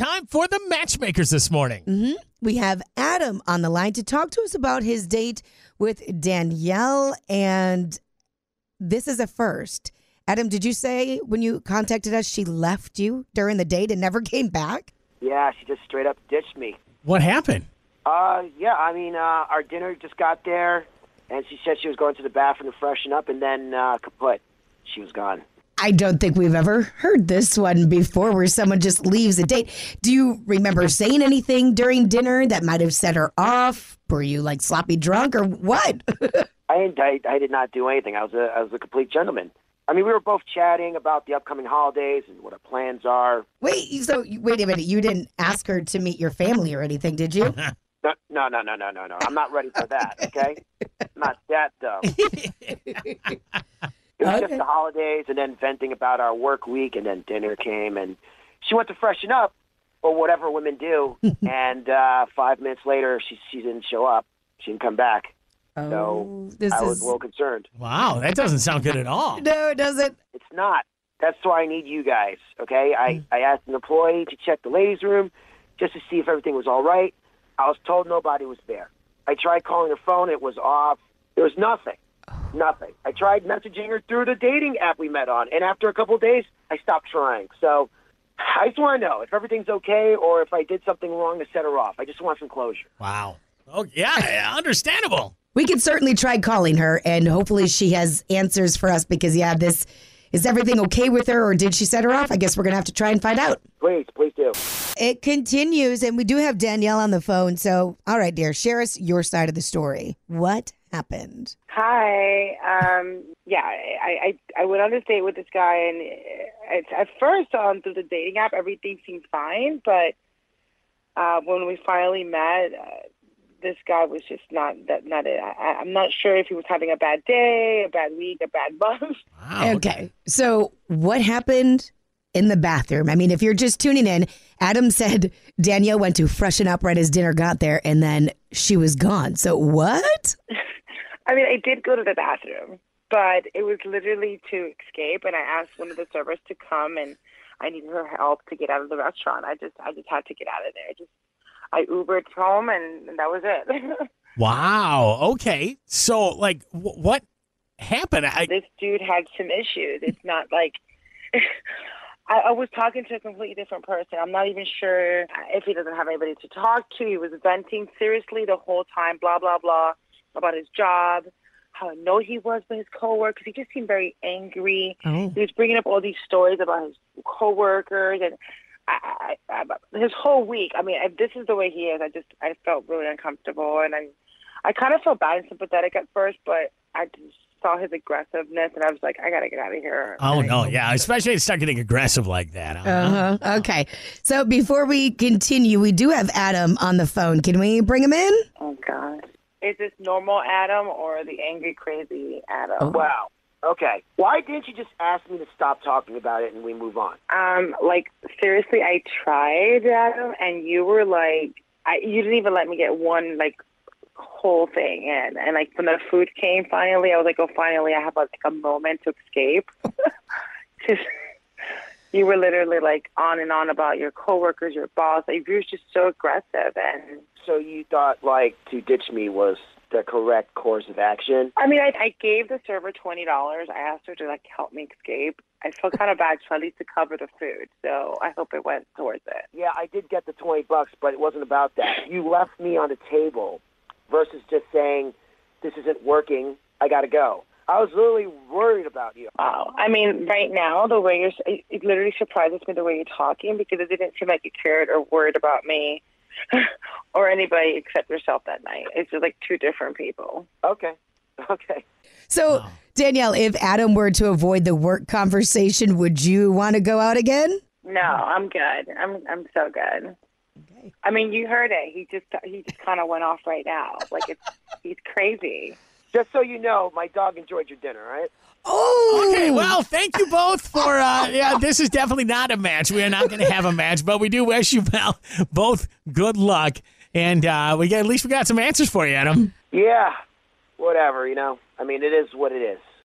time for the matchmakers this morning. hmm We have Adam on the line to talk to us about his date with Danielle, and this is a first. Adam, did you say when you contacted us she left you during the date and never came back? Yeah, she just straight up ditched me. What happened? Uh, yeah, I mean, uh, our dinner just got there, and she said she was going to the bathroom to freshen up, and then uh, kaput, she was gone. I don't think we've ever heard this one before where someone just leaves a date. Do you remember saying anything during dinner that might have set her off? Were you like sloppy drunk or what? I, didn't- I, I did not do anything. I was a, I was a complete gentleman. I mean, we were both chatting about the upcoming holidays and what our plans are. wait, so wait a minute. You didn't ask her to meet your family or anything, did you? No, no, no, no, no, no, no. I'm not ready for that. Okay, not that dumb. It was Okay. just the holidays, and then venting about our work week, and then dinner came, and she went to freshen up, or whatever women do. and uh, five minutes later, she she didn't show up. She didn't come back. Oh, this I was is a little concerned. Wow, that doesn't sound good at all. no, it doesn't. It's not. That's why I need you guys. Okay, I I asked an employee to check the ladies' room just to see if everything was all right. I was told nobody was there. I tried calling her phone; it was off. There was nothing. Nothing. I tried messaging her through the dating app we met on, and after a couple of days, I stopped trying. So I just want to know if everything's okay or if I did something wrong to set her off. I just want some closure. Wow. Oh, yeah, understandable. We could certainly try calling her, and hopefully she has answers for us. Because yeah, this is everything okay with her, or did she set her off? I guess we're gonna have to try and find out. Please, please do. It continues, and we do have Danielle on the phone. So, all right, dear, share us your side of the story. What happened? Hi. Um, yeah, I, I I went on this date with this guy, and it, at first um, through the dating app, everything seemed fine. But uh, when we finally met, uh, this guy was just not that not it. I, I'm not sure if he was having a bad day, a bad week, a bad month. Wow. Okay. So, what happened in the bathroom? I mean, if you're just tuning in, Adam said Danielle went to freshen up right as dinner got there, and then she was gone. So, what? I mean, I did go to the bathroom, but it was literally to escape. And I asked one of the servers to come, and I needed her help to get out of the restaurant. I just, I just had to get out of there. I Just, I Ubered home, and, and that was it. Wow. Okay. So, like, wh- what happened? I, this dude had some issues. It's not like. I, I was talking to a completely different person. I'm not even sure if he doesn't have anybody to talk to. He was venting seriously the whole time, blah blah blah, about his job, how annoyed he was with his coworkers. He just seemed very angry. Oh. He was bringing up all these stories about his coworkers and I, I, I, his whole week. I mean, if this is the way he is, I just I felt really uncomfortable, and I I kind of felt bad and sympathetic at first, but I just saw his aggressiveness, and I was like, I gotta get out of here. oh, no. Yeah. Especially if you start getting aggressive like that. huh? Uh huh. Okay. So, before we continue, we do have Adam on the phone. Can we bring him in? Oh God. Is this normal Adam or the angry, crazy Adam? Wow. Okay. Why didn't you just ask me to stop talking about it and we move on? Um, like seriously, I tried, Adam, and you were like, I, you didn't even let me get one like whole thing in. And like when the food came, finally, I was like, oh, finally, I have like a moment to escape. you were literally like on and on about your coworkers, your boss. Like, you were just so aggressive, and So you thought like to ditch me was the correct course of action? I mean, I, I gave the server twenty dollars. I asked her to like help me escape. I felt kind of bad, so at least to cover the food. So I hope it went towards it. Yeah, I did get the twenty bucks, but it wasn't about that. You left me on the table versus just saying this isn't working. I got to go. I was really worried about you. Wow. I mean, right now, the way you're, it, it literally surprises me the way you're talking because it didn't seem like you cared or worried about me or anybody except yourself that night. It's just like two different people. Okay. Okay. So, Danielle, if Adam were to avoid the work conversation, would you want to go out again? No, I'm good. I'm I'm so good. Okay. I mean, you heard it. He just he just kind of went off right now. Like it's he's crazy. Just so you know, my dog enjoyed your dinner, all right? Oh, Okay, well, thank you both for. Uh, yeah, this is definitely not a match. We are not going to have a match, but we do wish you well, both good luck, and uh, we got at least we got some answers for you, Adam. Yeah. Whatever, you know. I mean, it is what it is.